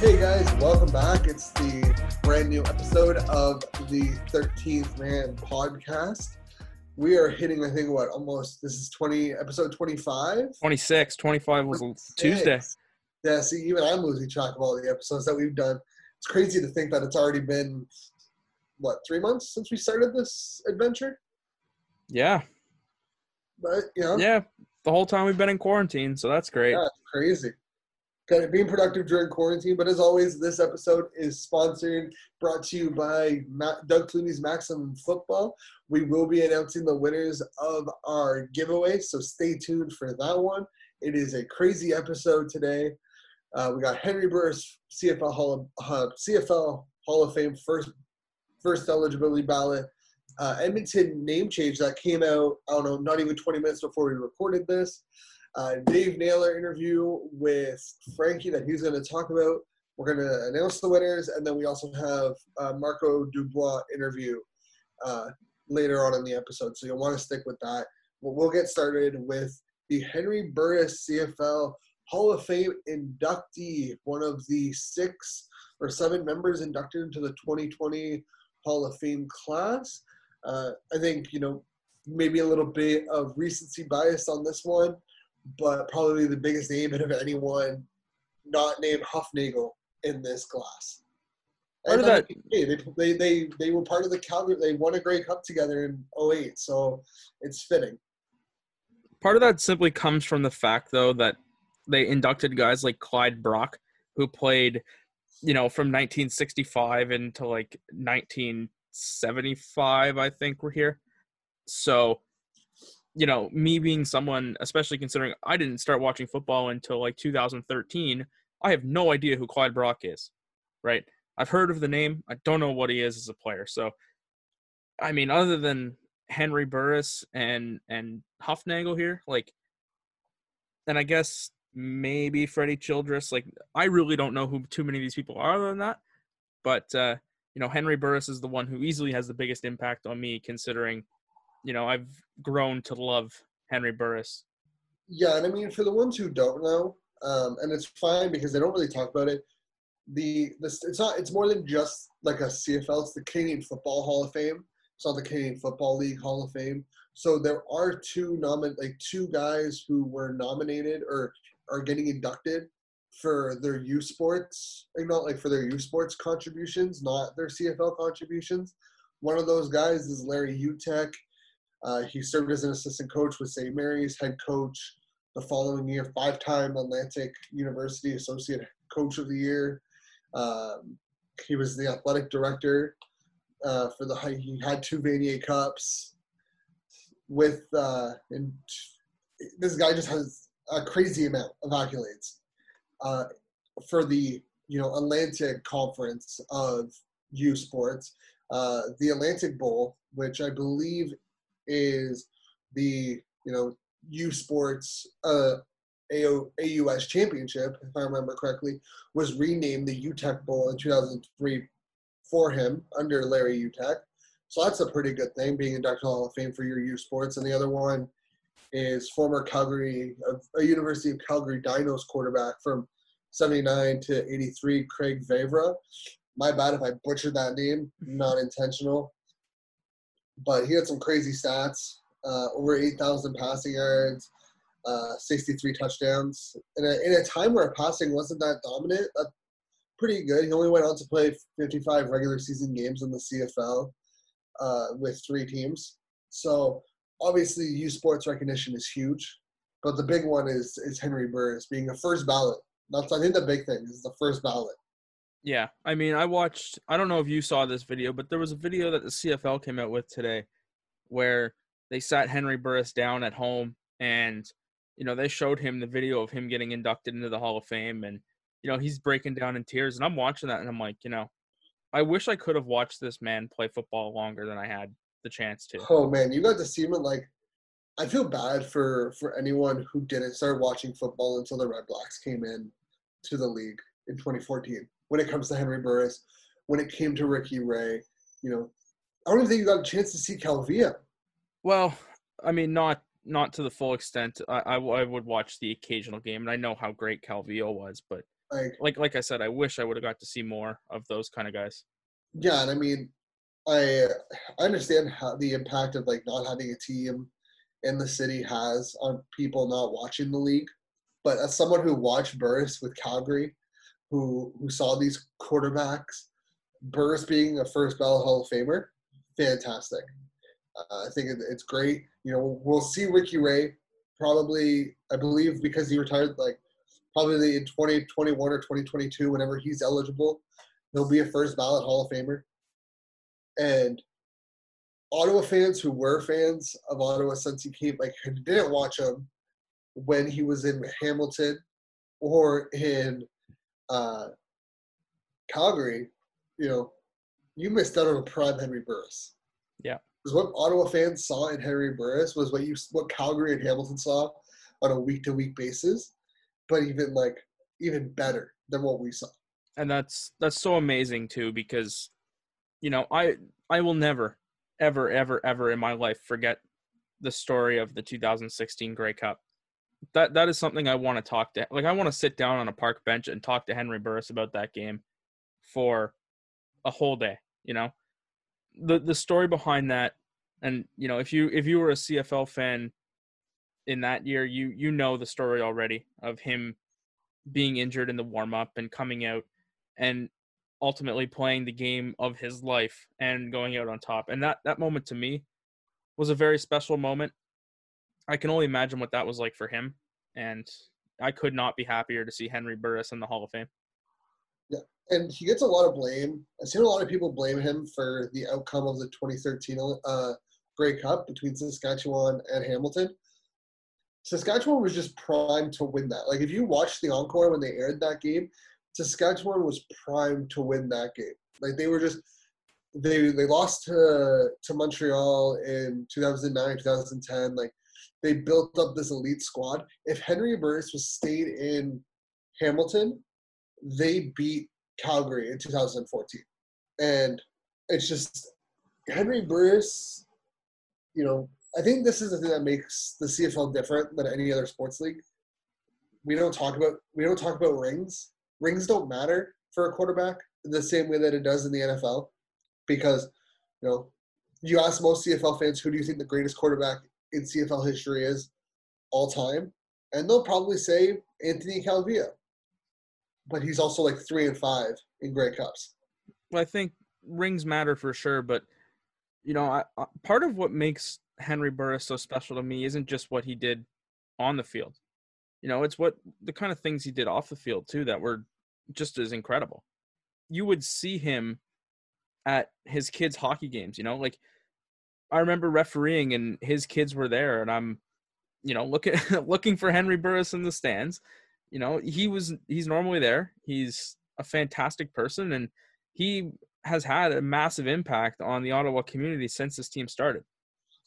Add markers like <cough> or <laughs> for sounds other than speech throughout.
Hey guys, welcome back. It's the brand new episode of the 13th Man podcast. We are hitting, I think, what almost this is 20 episode 25. 26, 25 was a Tuesday. Yeah, see, even I'm losing track of all the episodes that we've done. It's crazy to think that it's already been what three months since we started this adventure. Yeah, But you know, yeah. The whole time we've been in quarantine, so that's great. Yeah, crazy. Kind being productive during quarantine, but as always, this episode is sponsored, brought to you by Doug Flutie's Maximum Football. We will be announcing the winners of our giveaway, so stay tuned for that one. It is a crazy episode today. Uh, we got Henry Burris, CFL Hall of, uh, CFL Hall of Fame first first eligibility ballot. Uh, Edmonton name change that came out, I don't know, not even 20 minutes before we recorded this. Uh, Dave Naylor interview with Frankie that he's going to talk about. We're going to announce the winners, and then we also have uh, Marco Dubois interview uh, later on in the episode. So you'll want to stick with that. We'll, we'll get started with the Henry Burris CFL Hall of Fame inductee, one of the six or seven members inducted into the 2020 Hall of Fame class. Uh, I think, you know, maybe a little bit of recency bias on this one, but probably the biggest name out of anyone not named Hufnagel in this class. Part of And that- hey, they, they, they, they were part of the Calgary, they won a Grey Cup together in 08, so it's fitting. Part of that simply comes from the fact, though, that they inducted guys like Clyde Brock, who played, you know, from 1965 into like 1975, I think we're here. So, you know, me being someone, especially considering I didn't start watching football until like 2013, I have no idea who Clyde Brock is, right? I've heard of the name. I don't know what he is as a player. So, I mean, other than Henry Burris and and Hufnagel here, like, and I guess maybe Freddie Childress. Like, I really don't know who too many of these people are other than that. But uh, you know, Henry Burris is the one who easily has the biggest impact on me, considering, you know, I've grown to love Henry Burris. Yeah, and I mean, for the ones who don't know, um, and it's fine because they don't really talk about it. The this it's not it's more than just like a CFL. It's the Canadian Football Hall of Fame. It's not the Canadian Football League Hall of Fame. So there are two nomin like two guys who were nominated or are getting inducted for their U Sports, not like for their U Sports contributions, not their CFL contributions. One of those guys is Larry Uteck. Uh, he served as an assistant coach with St. Mary's, head coach the following year, five-time Atlantic University Associate Coach of the Year. Um, he was the athletic director uh, for the. He had two Vanier Cups. With uh, and this guy just has a crazy amount of accolades uh, for the you know Atlantic Conference of U Sports. Uh, the Atlantic Bowl, which I believe is the you know U Sports uh, AO, AUS Championship, if I remember correctly, was renamed the Uteck Bowl in 2003 for him under Larry Uteck. So that's a pretty good thing, being inducted Hall of Fame for your U Sports. And the other one is former Calgary, a University of Calgary Dinos quarterback from 79 to 83, Craig Vavra. My bad if I butchered that name, <laughs> not intentional. But he had some crazy stats uh, over 8,000 passing yards, uh, 63 touchdowns. In a, in a time where passing wasn't that dominant, that's pretty good. He only went on to play 55 regular season games in the CFL uh, with three teams. So obviously, U Sports recognition is huge. But the big one is is Henry Burris being a first ballot. That's I think the big thing is the first ballot. Yeah, I mean, I watched. I don't know if you saw this video, but there was a video that the CFL came out with today, where they sat Henry Burris down at home, and you know they showed him the video of him getting inducted into the Hall of Fame, and you know he's breaking down in tears, and I'm watching that, and I'm like, you know, I wish I could have watched this man play football longer than I had the chance to. Oh man, you got to see him at like. I feel bad for for anyone who didn't start watching football until the Red Blacks came in to the league in 2014. When it comes to Henry Burris, when it came to Ricky Ray, you know, I don't even think you got a chance to see Calvillo. Well, I mean, not not to the full extent. I I would watch the occasional game, and I know how great Calvillo was, but Like, like like I said, I wish I would have got to see more of those kind of guys. yeah, and I mean, I I understand how the impact of like not having a team in the city has on people not watching the league. But as someone who watched Burris with Calgary, who who saw these quarterbacks, Burris being a first ballot Hall of Famer, fantastic. Uh, I think it, it's great. You know, we'll see Ricky Ray probably. I believe because he retired like probably in 2021 or 2022, whenever he's eligible, he'll be a first ballot Hall of Famer. And Ottawa fans who were fans of Ottawa since he came, like who didn't watch him when he was in Hamilton or in uh, Calgary, you know, you missed out on a prime Henry Burris. Yeah. Because what Ottawa fans saw in Henry Burris was what you what Calgary and Hamilton saw on a week to week basis, but even like even better than what we saw. and that's that's so amazing too because you know i i will never ever ever ever in my life forget the story of the 2016 Grey Cup. That that is something I want to talk to. Like I want to sit down on a park bench and talk to Henry Burris about that game for a whole day. You know, the the story behind that, and you know, if you if you were a CFL fan in that year, you you know the story already of him being injured in the warm up and coming out and ultimately playing the game of his life and going out on top. And that that moment to me was a very special moment. I can only imagine what that was like for him, and I could not be happier to see Henry Burris in the Hall of Fame. Yeah, and he gets a lot of blame. I've seen a lot of people blame him for the outcome of the 2013 uh, Grey Cup between Saskatchewan and Hamilton. Saskatchewan was just primed to win that. Like if you watched the encore when they aired that game, Saskatchewan was primed to win that game. Like they were just they they lost to to Montreal in 2009, 2010. Like they built up this elite squad. If Henry Burris was stayed in Hamilton, they beat Calgary in 2014. And it's just Henry Burris, you know, I think this is the thing that makes the CFL different than any other sports league. We don't talk about we don't talk about rings. Rings don't matter for a quarterback the same way that it does in the NFL because you know you ask most CFL fans who do you think the greatest quarterback in CFL history is all time, and they'll probably say Anthony Calvillo. But he's also like three and five in Grey Cups. Well, I think rings matter for sure, but you know, I, I, part of what makes Henry Burris so special to me isn't just what he did on the field. You know, it's what the kind of things he did off the field too that were just as incredible. You would see him at his kids' hockey games, you know, like I remember refereeing and his kids were there and I'm, you know, looking <laughs> looking for Henry Burris in the stands. You know, he was he's normally there. He's a fantastic person and he has had a massive impact on the Ottawa community since this team started.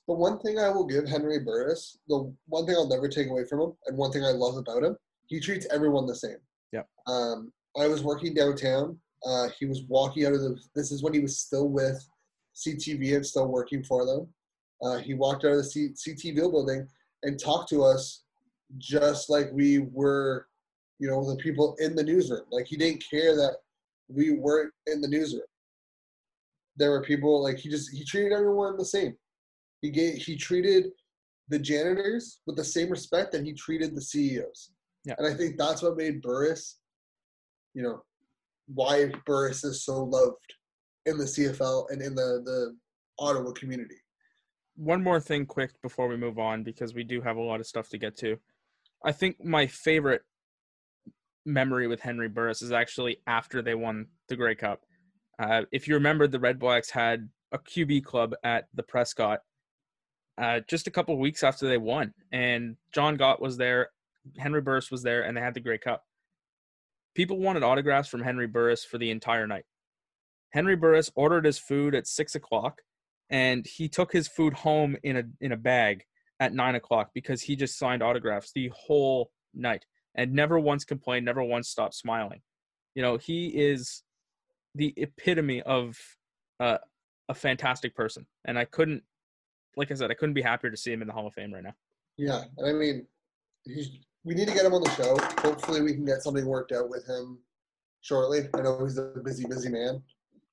The one thing I will give Henry Burris, the one thing I'll never take away from him, and one thing I love about him, he treats everyone the same. Yeah. Um, I was working downtown. Uh, he was walking out of the. This is when he was still with CTV and still working for them. Uh, he walked out of the C, CTV building and talked to us just like we were, you know, the people in the newsroom. Like he didn't care that we weren't in the newsroom. There were people like he just he treated everyone the same. He gave he treated the janitors with the same respect that he treated the CEOs. Yeah. And I think that's what made Burris, you know, why Burris is so loved in the CFL and in the the Ottawa community. One more thing quick before we move on because we do have a lot of stuff to get to. I think my favorite memory with Henry Burris is actually after they won the Grey Cup. Uh, if you remember, the Red Blacks had a QB club at the Prescott uh, just a couple weeks after they won, and Jon Gott was there, Henry Burris was there, and they had the Grey Cup. People wanted autographs from Henry Burris for the entire night. Henry Burris ordered his food at six o'clock, and he took his food home in a in a bag at nine o'clock because he just signed autographs the whole night and never once complained, never once stopped smiling. You know, he is the epitome of uh, a fantastic person, and I couldn't, like I said, I couldn't be happier to see him in the Hall of Fame right now. Yeah, and I mean, he's. We need to get him on the show. Hopefully, we can get something worked out with him shortly. I know he's a busy, busy man,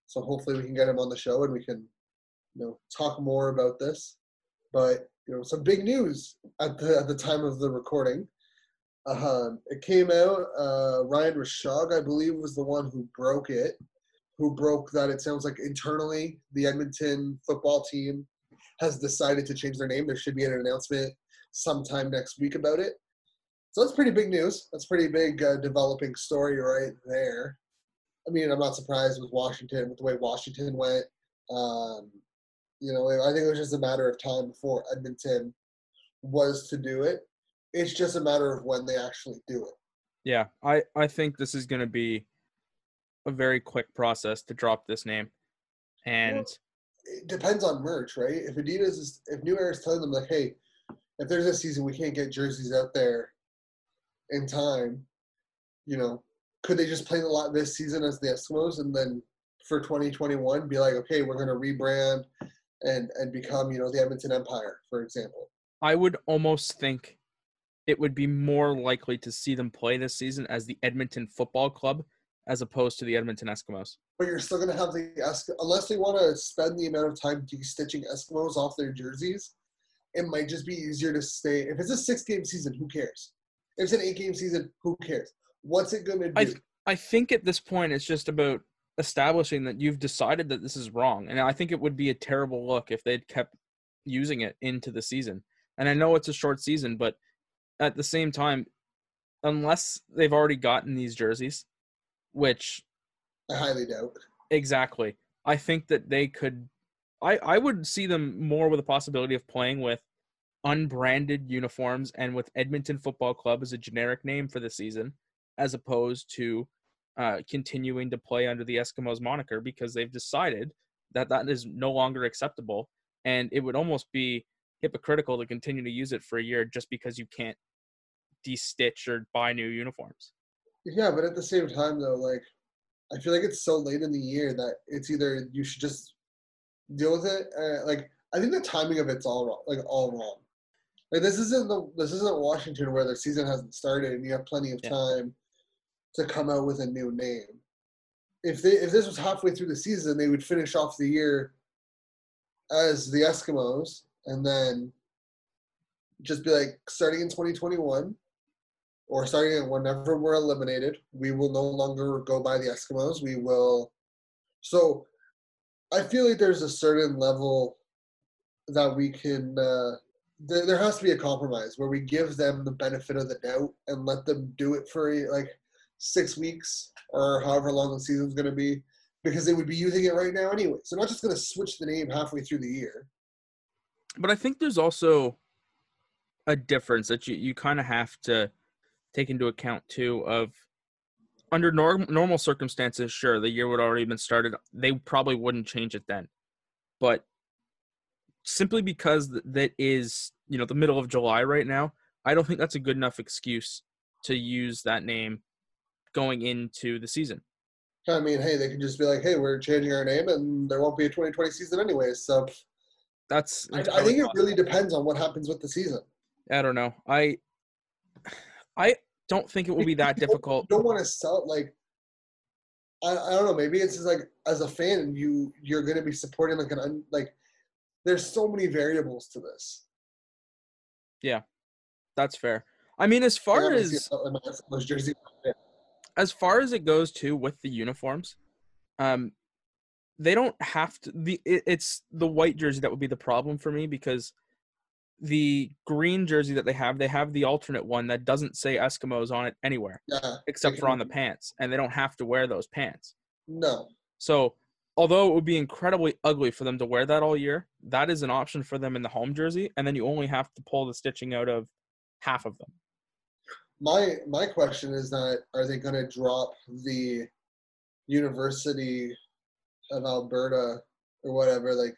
so hopefully we can get him on the show and we can, you know, talk more about this. But you know, some big news at the at the time of the recording. Um, it came out. Uh, Ryan Rishaug, I believe, was the one who broke it. Who broke that? It sounds like internally the Edmonton football team has decided to change their name. There should be an announcement sometime next week about it. So that's pretty big news. That's pretty big uh, developing story right there. I mean, I'm not surprised with Washington, with the way Washington went. Um, you know, I think it was just a matter of time before Edmonton was to do it. It's just a matter of when they actually do it. Yeah, I I think this is going to be a very quick process to drop this name, and It depends on merch, right? If Adidas is, if New Era is telling them like, hey, if there's a season we can't get jerseys out there in time, you know, could they just play the lot this season as the Eskimos and then for 2021 be like, okay, we're going to rebrand and and become, you know, the Edmonton Empire, for example. I would almost think it would be more likely to see them play this season as the Edmonton Football Club as opposed to the Edmonton Eskimos. But you're still going to have the Esk- unless they want to spend the amount of time de-stitching Eskimos off their jerseys. It might just be easier to stay. If it's a six-game season, who cares? If it's an eight-game season, who cares? What's it going to do? I I think at this point it's just about establishing that you've decided that this is wrong, and I think it would be a terrible look if they'd kept using it into the season. And I know it's a short season, but at the same time, unless they've already gotten these jerseys, which I highly doubt. Exactly. I think that they could. I I would see them more with a possibility of playing with unbranded uniforms and with Edmonton Football Club as a generic name for the season, as opposed to uh, continuing to play under the Eskimos moniker because they've decided that that is no longer acceptable, and it would almost be hypocritical to continue to use it for a year just because you can't de-stitch or buy new uniforms. Yeah, but at the same time, though, like I feel like it's so late in the year that it's either you should just deal with it. Uh, like I think the timing of it's all wrong, like all wrong. Like this isn't the this isn't Washington where the season hasn't started and you have plenty of Yeah. time to come out with a new name. If they if this was halfway through the season, they would finish off the year as the Eskimos and then just be like starting in 2021 or starting whenever we're eliminated, we will no longer go by the Eskimos. We will. So, I feel like there's a certain level that we can. Uh, there, there has to be a compromise where we give them the benefit of the doubt and let them do it for like six weeks or however long the season's going to be, because they would be using it right now anyway. So, not just going to switch the name halfway through the year. But I think there's also a difference that you, you kind of have to take into account too of under norm, normal circumstances sure the year would already been started they probably wouldn't change it then but simply because that is you know the middle of july right now i don't think that's a good enough excuse to use that name going into the season I mean, hey, they can just be like, hey, we're changing our name and there won't be a 2020 season anyways. So, that's I, I think it really depends on what happens with the season. i don't know i <sighs> i don't think it will be that difficult You don't want to sell it like I, I don't know. Maybe it's just like as a fan, you you're gonna be supporting like an un, like. There's so many variables to this. Yeah, that's fair i mean as far as how my Eskimos jersey. as far as it goes too with the uniforms um they don't have to the it, it's the white jersey that would be the problem for me because the green jersey that they have they have the alternate one that doesn't say eskimos on it anywhere Yeah. except for on the mm-hmm. pants and they don't have to wear those pants No. so although it would be incredibly ugly for them to wear that all year that is an option for them in the home jersey and then you only have to pull the stitching out of half of them My my question is that are they gonna drop the University of Alberta or whatever like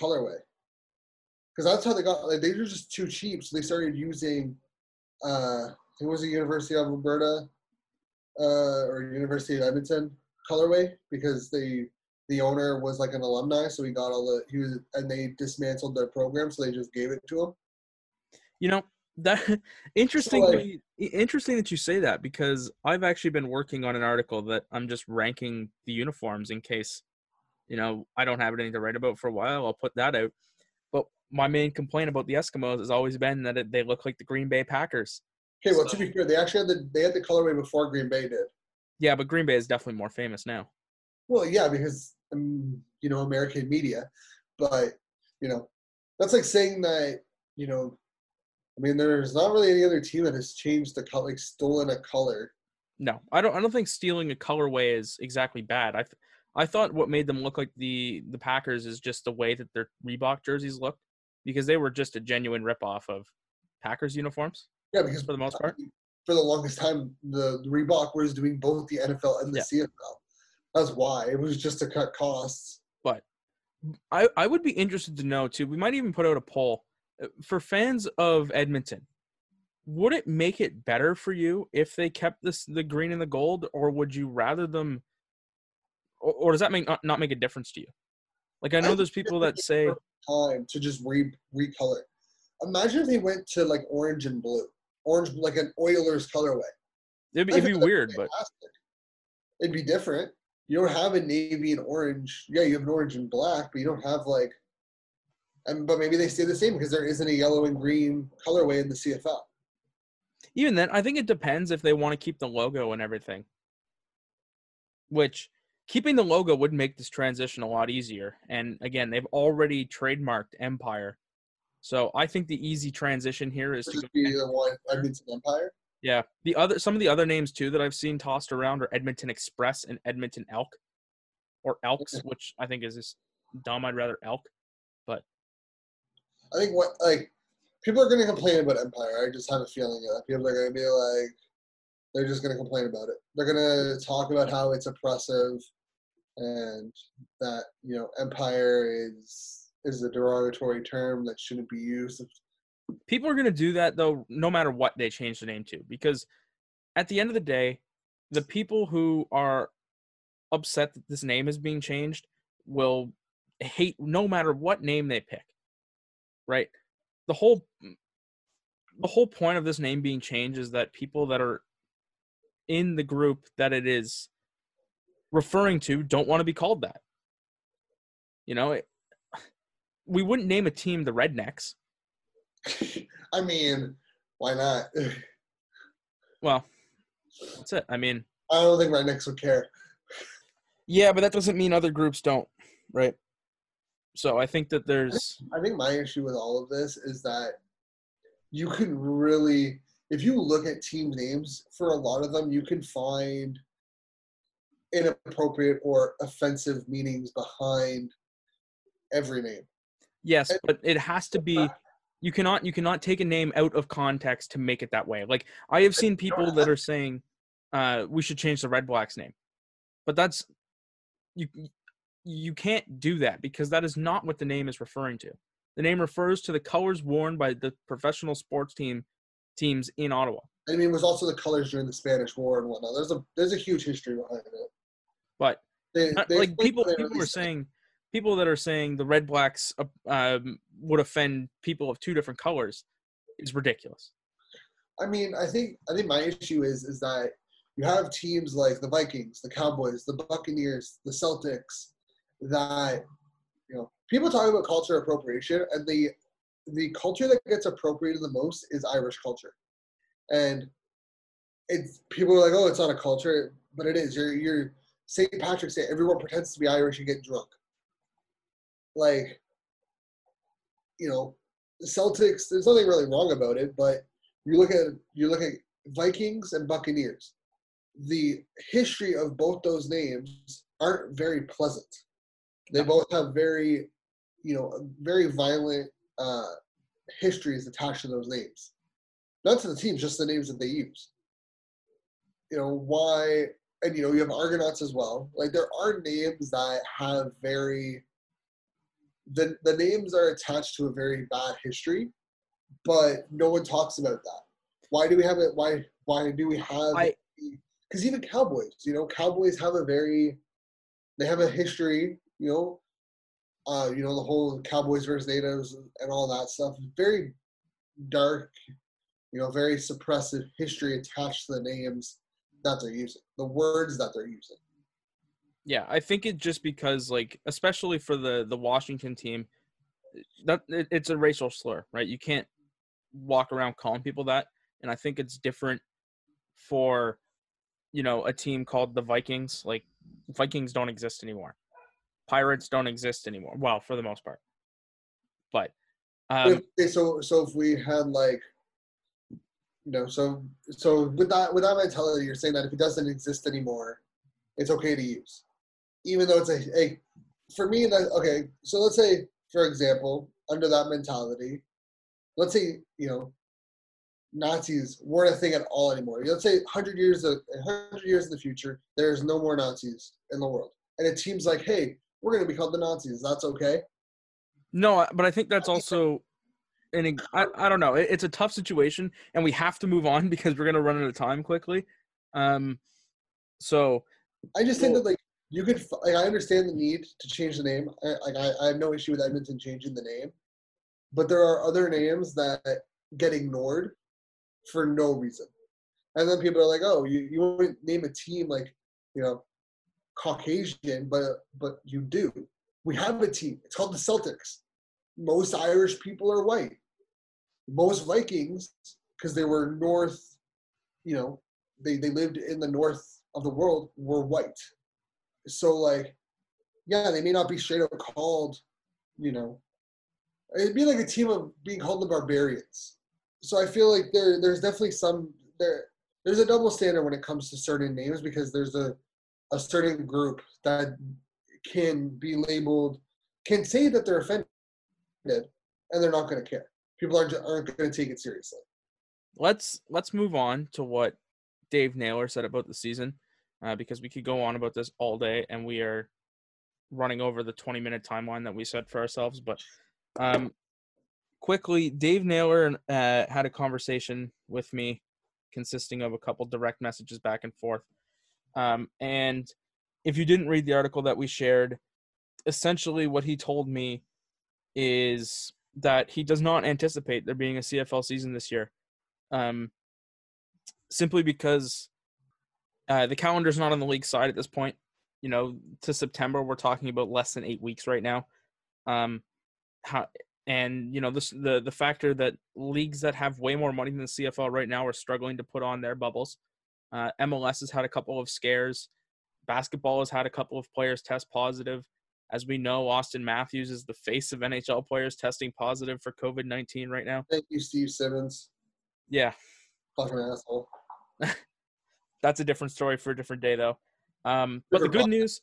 colorway? Because that's how they got. Like they were just too cheap, so they started using. Uh, it was the University of Alberta, uh, or University of Edmonton colorway because they the owner was like an alumni, so he got all the he was and they dismantled their program, so they just gave it to him. You know that <laughs> interesting. like- you- i- interesting that you say that because I've actually been working on an article that I'm just ranking the uniforms in case, you know, I don't have anything to write about for a while. I'll put that out. But my main complaint about the Eskimos has always been that it, they look like the Green Bay Packers. Okay, well to be fair, they actually had the they had the colorway before Green Bay did. Yeah, but Green Bay is definitely more famous now. Well, yeah, because um, you know American media, but you know that's like saying that you know, I mean, there's not really any other team that has changed the color, like stolen a color. No, I don't. I don't think stealing a colorway is exactly bad. I, th- I thought what made them look like the the Packers is just the way that their Reebok jerseys look, because they were just a genuine ripoff of Packers uniforms Yeah, because for the most part. for the longest time, the, the Reebok was doing both the NFL and the CFL. That's why it was just to cut costs. But I I would be interested to know too. We might even put out a poll Uh, for fans of Edmonton. Would it make it better for you if they kept this the green and the gold, or would you rather them? Or, or does that make not, not make a difference to you? Like I know I there's people that say Time to just re recolor. Imagine if they went to like orange and blue, orange like an Oilers colorway. it'd be, it'd be weird, but it'd be different. You don't have a navy and orange. Yeah, you have an orange and black, but you don't have like. And but maybe they stay the same because there isn't a yellow and green colorway in the CFL. even then, I think it depends if they want to keep the logo and everything. Which keeping the logo would make this transition a lot easier. And again, they've already trademarked Empire. So I think the easy transition here is to be the one Edmonton Empire. Yeah. The other some of the other names too that I've seen tossed around are Edmonton Express and Edmonton Elk. Or Elks, which I think is just dumb. I'd rather Elk. But I think what like people are going to complain about Empire. I just have a feeling that people are going to be like, they're just going to complain about it. They're going to talk about how it's oppressive, and that you know Empire is is a derogatory term that shouldn't be used. people are going to do that though no matter what they change the name to because at the end of the day the people who are upset that this name is being changed will hate no matter what name they pick right the whole the whole point of this name being changed is that people that are in the group that it is referring to don't want to be called that you know it, we wouldn't name a team the rednecks <laughs> I mean, why not? <sighs> well that's it i mean I don't think Rednecks would care. Yeah, but that doesn't mean other groups don't, right? So I think that there's I think my issue with all of this is that you can really, if you look at team names, for a lot of them, you can find inappropriate or offensive meanings behind every name. yes, And- but it has to be <laughs> you cannot you cannot take a name out of context to make it that way. Like I have seen people that are saying uh we should change the Red Blacks name. But that's you you can't do that because that is not what the name is referring to. The name refers to the colors worn by the professional sports team teams in Ottawa. I mean, it was also the colors during the Spanish War and whatnot. There's a there's a huge history behind it. But They, Not- they like people people are saying people that are saying the red blacks uh, um, would offend people of two different colors is ridiculous I mean, I think I think my issue is is that you have teams like the Vikings, the Cowboys, the Buccaneers, the Celtics that you know people talk about culture appropriation and the the culture that gets appropriated the most is Irish culture. And it's people are like, oh, it's not a culture, but it is. You're you're St. Patrick's Day, everyone pretends to be Irish and get drunk. Like, you know, the Celtics, there's nothing really wrong about it, but you look at you look at Vikings and Buccaneers. The history of both those names aren't very pleasant. They both have very, you know, very violent uh, histories attached to those names. Not to the teams, just the names that they use. You know why, and you know you have Argonauts as well. Like there are names that have very. The the names are attached to a very bad history, but no one talks about that. Why do we have it? Why why do we have? Because even Cowboys, you know, Cowboys have a very, they have a history. You know, uh, you know the whole Cowboys versus natives and all that stuff. Very, dark, you know, very suppressive history attached to the names that they're using, the words that they're using. Yeah, I think it just because like especially for the the Washington team, that it, it's a racial slur, right? You can't walk around calling people that, and I think it's different for you know a team called the Vikings. Like Vikings don't exist anymore. Pirates don't exist anymore. Well, for the most part, but um, okay, so so if we had like you know so so with that with that mentality you're saying that if it doesn't exist anymore it's okay to use. Even though it's a, a for me that okay so let's say for example under that mentality let's say you know nazis weren't a thing at all anymore. Let's say 100 years of 100 years in the future there's no more nazis in the world. And it seems like hey we're going to be called the nazis. That's okay. No, but I think that's also an I, I don't know. It, it's a tough situation, and we have to move on <laughs> because we're gonna run out of time quickly. Um, so I just think that like you could like I understand the need to change the name. I, like I, I have no issue with Edmonton changing the name, but there are other names that get ignored for no reason, and then people are like, oh, you you wouldn't name a team like you know Caucasian, but but you do. We have a team. It's called the Celtics most Irish people are white. Most Vikings, because they were north, you know, they, they lived in the north of the world, were white. So, like, yeah, they may not be straight up called, you know, it'd be like a team of being called the Barbarians. So I feel like there there's definitely some there there's a double standard when it comes to certain names because there's a a certain group that can be labeled can say that they're offended and they're not going to care. People aren't aren't going to take it seriously. Let's let's move on to what Dave Naylor said about the season, uh, because we could go on about this all day, and we are running over the 20 minute timeline that we set for ourselves. But um, quickly, Dave Naylor uh, had a conversation with me, consisting of a couple direct messages back and forth. Um, and if you didn't read the article that we shared, essentially what he told me is that he does not anticipate there being a CFL season this year, um, simply because uh, the calendar's not on the league side at this point. You know, to September, we're talking about less than eight weeks right now. Um, how, and you know this the the factor that leagues that have way more money than the CFL right now are struggling to put on their bubbles. Uh, MLS has had a couple of scares. Basketball has had a couple of players test positive. As we know, Auston Matthews is the face of NHL players testing positive for COVID 19 right now. Thank you, Steve Simmons. Yeah. Fucking asshole. <laughs> That's a different story for a different day, though. Um, but the good news,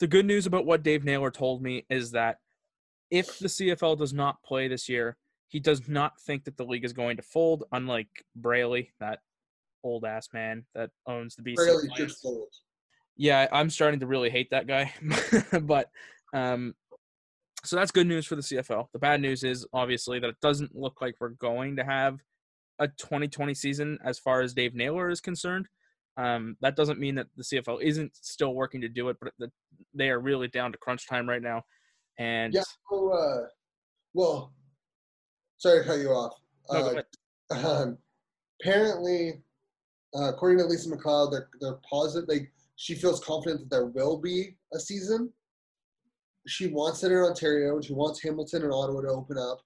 the good news about what Dave Naylor told me is that if the CFL does not play this year, he does not think that the league is going to fold. Unlike Braley, that old ass man that owns the BC. Braley should fold. Yeah, I'm starting to really hate that guy, <laughs> but um, so that's good news for the CFL. The bad news is obviously that it doesn't look like we're going to have a 2020 season as far as Dave Naylor is concerned. Um, that doesn't mean that the CFL isn't still working to do it, but the, they are really down to crunch time right now. And yeah, so, uh, well, sorry to cut you off. No, uh, um, apparently, uh, according to Lisa McLeod, they're they're positive. They she feels confident that there will be a season she wants it in Ontario and she wants Hamilton and Ottawa to open up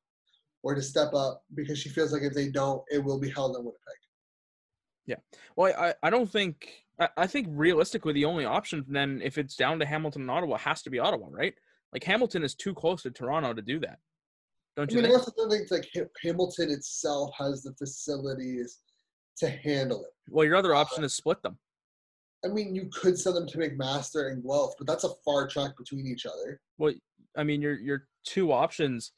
or to step up because she feels like if they don't, it will be held in Winnipeg. Yeah. Well, I, I don't think I, I think realistically the only option then if it's down to Hamilton and Ottawa has to be Ottawa, right? Like Hamilton is too close to Toronto to do that. Don't you I mean, think? I also think like Hamilton itself has the facilities to handle it. Well, your other option is split them. I mean, you could send them to McMaster and Guelph, but that's a far track between each other. Well, I mean, your your two options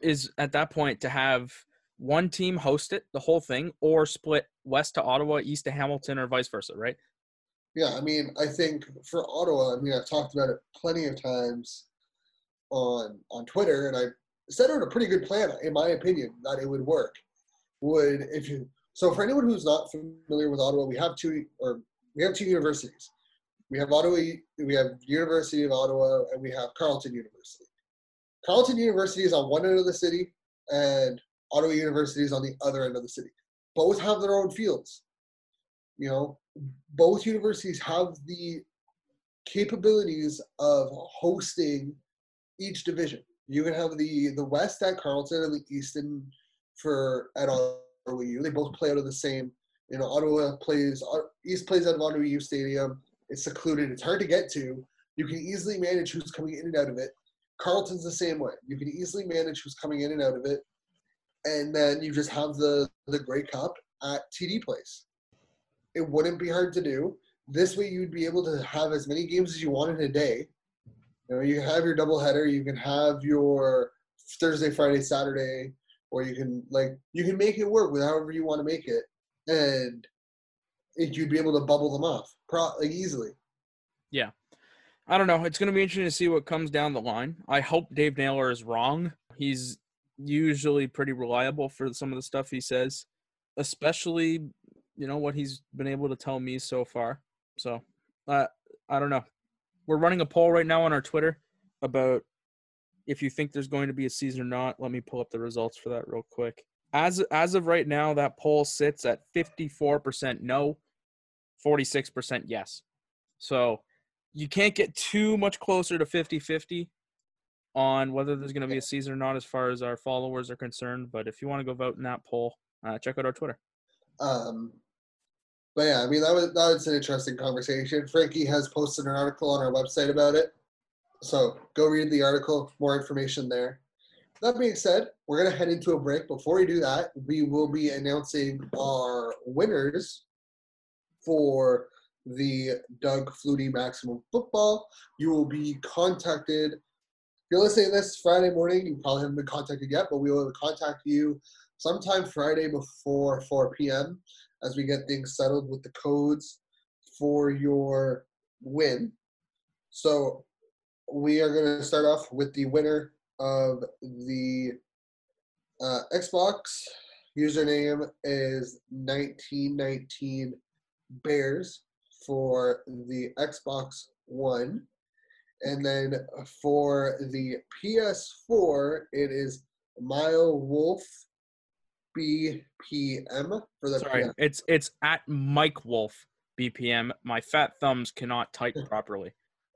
is at that point to have one team host it, the whole thing, or split west to Ottawa, east to Hamilton, or vice versa, right? Yeah, I mean, I think for Ottawa, I mean, I've talked about it plenty of times on on Twitter, and I set out a pretty good plan, in my opinion, that it would work. Would if you so for anyone who's not familiar with Ottawa, we have two or we have two universities. We have Ottawa, we have University of Ottawa, and we have Carleton University. Carleton University is on one end of the city, and Ottawa University is on the other end of the city. Both have their own fields. You know, both universities have the capabilities of hosting each division. You can have the the West at Carleton and the Easton for at Ottawa U. They both play out of the same. You know, Ottawa plays East plays of Ottawa U Stadium. It's secluded. It's hard to get to. You can easily manage who's coming in and out of it. Carleton's the same way. You can easily manage who's coming in and out of it, and then you just have the the Grey Cup at TD Place. It wouldn't be hard to do. This way, you'd be able to have as many games as you want in a day. You know, you have your doubleheader. You can have your Thursday, Friday, Saturday, or you can like you can make it work with however you want to make it, and you'd be able to bubble them off pro- like easily. Yeah. I don't know. It's going to be interesting to see what comes down the line. I hope Dave Naylor is wrong. He's usually pretty reliable for some of the stuff he says, especially, you know, what he's been able to tell me so far. So, uh, I don't know. We're running a poll right now on our Twitter about if you think there's going to be a season or not. Let me pull up the results for that real quick. As as of right now, that poll sits at 54% no, 46% yes. So you can't get too much closer to 50-50 on whether there's going to be a season or not as far as our followers are concerned. But if you want to go vote in that poll, uh, check out our Twitter. Um, but yeah, I mean that was that was an interesting conversation. Frankie has posted an article on our website about it, so go read the article. More information there. That being said, we're gonna head into a break. Before we do that, we will be announcing our winners for the Doug Flutie Maximum Football. You will be contacted. If you're listening this Friday morning, you probably haven't been contacted yet, but we will contact you sometime Friday before 4 p.m. as we get things settled with the codes for your win. So we are going to start off with the winner of the uh, Xbox. Username is 1919 Bears for the Xbox One. And then for the PS4, it is Mile Wolf BPM for the Sorry, it's it's at Mike Wolf BPM. My fat thumbs cannot type <laughs> properly.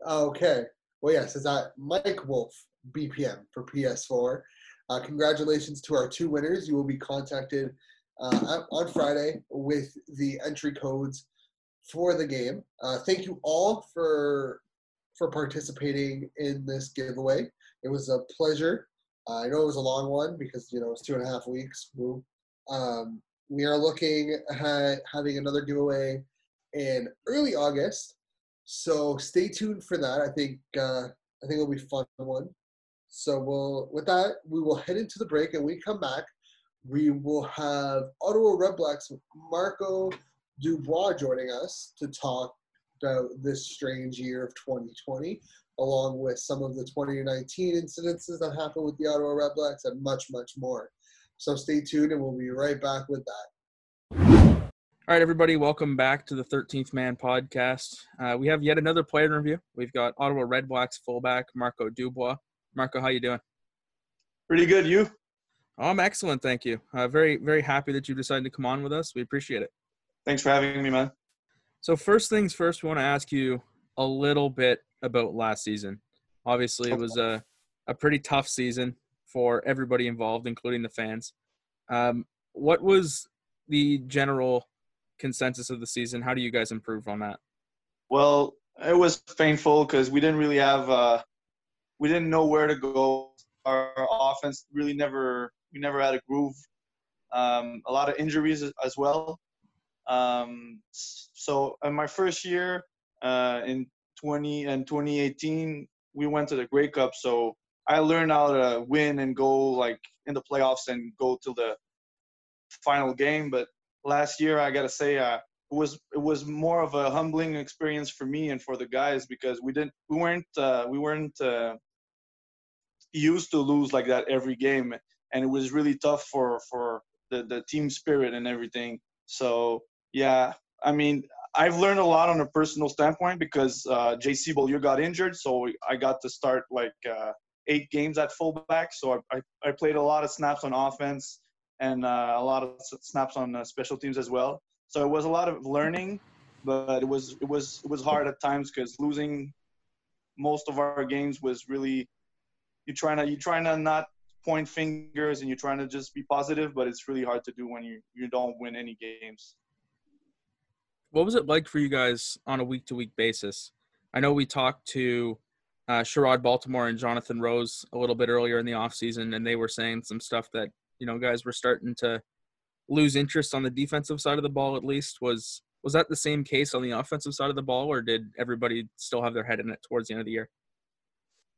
Okay. Well, yes, it's at Mike Wolf BPM for PS4. Uh, congratulations to our two winners. You will be contacted uh, on Friday with the entry codes for the game. Uh, thank you all for for participating in this giveaway. It was a pleasure. Uh, I know it was a long one because you know it's two and a half weeks. Um, we are looking at having another giveaway in early August, so stay tuned for that. I think uh, I think it'll be fun one. So we'll with that we will head into the break, and we come back, we will have Ottawa Redblacks Marco Dubois joining us to talk about this strange year of 2020, along with some of the 2019 incidences that happened with the Ottawa Redblacks and much, much more. So stay tuned, and we'll be right back with that. All right, everybody, welcome back to the 13th Man podcast. Uh, we have yet another player review. We've got Ottawa Redblacks fullback Marco Dubois. Marco, how you doing? Pretty good. You? I'm excellent, thank you. Uh, very, very happy that you decided to come on with us. We appreciate it. Thanks for having me, man. So first things first, we want to ask you a little bit about last season. Obviously, it was a a pretty tough season for everybody involved, including the fans. Um, what was the general consensus of the season? How do you guys improve on that? Well, it was painful because we didn't really have, uh, we didn't know where to go. Our offense really never, we never had a groove. Um, a lot of injuries as- well. Um, so in my first year uh, in 20 and 2018, we went to the Grey Cup. So I learned how to win and go like in the playoffs and go to the final game. But last year, I gotta say, uh, it was it was more of a humbling experience for me and for the guys because we didn't we weren't uh, we weren't uh, used to lose like that every game, and it was really tough for for the the team spirit and everything. So yeah, I mean. I've learned a lot on a personal standpoint because uh, JC Beaulieu got injured, so I got to start like uh, eight games at fullback. So I, I, I played a lot of snaps on offense. and uh, a lot of snaps on uh, special teams as well. So it was a lot of learning, but it was it was it was hard at times because losing most of our games was really you trying to you trying to not point fingers and you're trying to just be positive, but it's really hard to do when you you don't win any games. What was it like for you guys on a week to week basis? I know we talked to uh, Sherrod Baltimore and Jonathan Rose a little bit earlier in the offseason, and they were saying some stuff that, you know, guys were starting to lose interest on the defensive side of the ball at least. Was was that the same case on the offensive side of the ball, or did everybody still have their head in it towards the end of the year?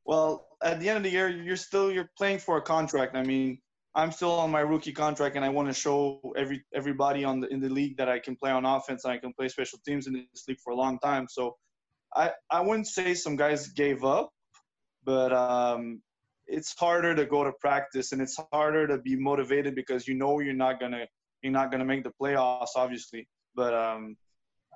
Well, at the end of the year, you're still you're playing for a contract. I mean, I'm still on my rookie contract, and I want to show every everybody on the in the league that I can play on offense and I can play special teams in this league for a long time. So, I I wouldn't say some guys gave up, but um, it's harder to go to practice and it's harder to be motivated because you know you're not gonna you're not gonna make the playoffs, obviously. But um,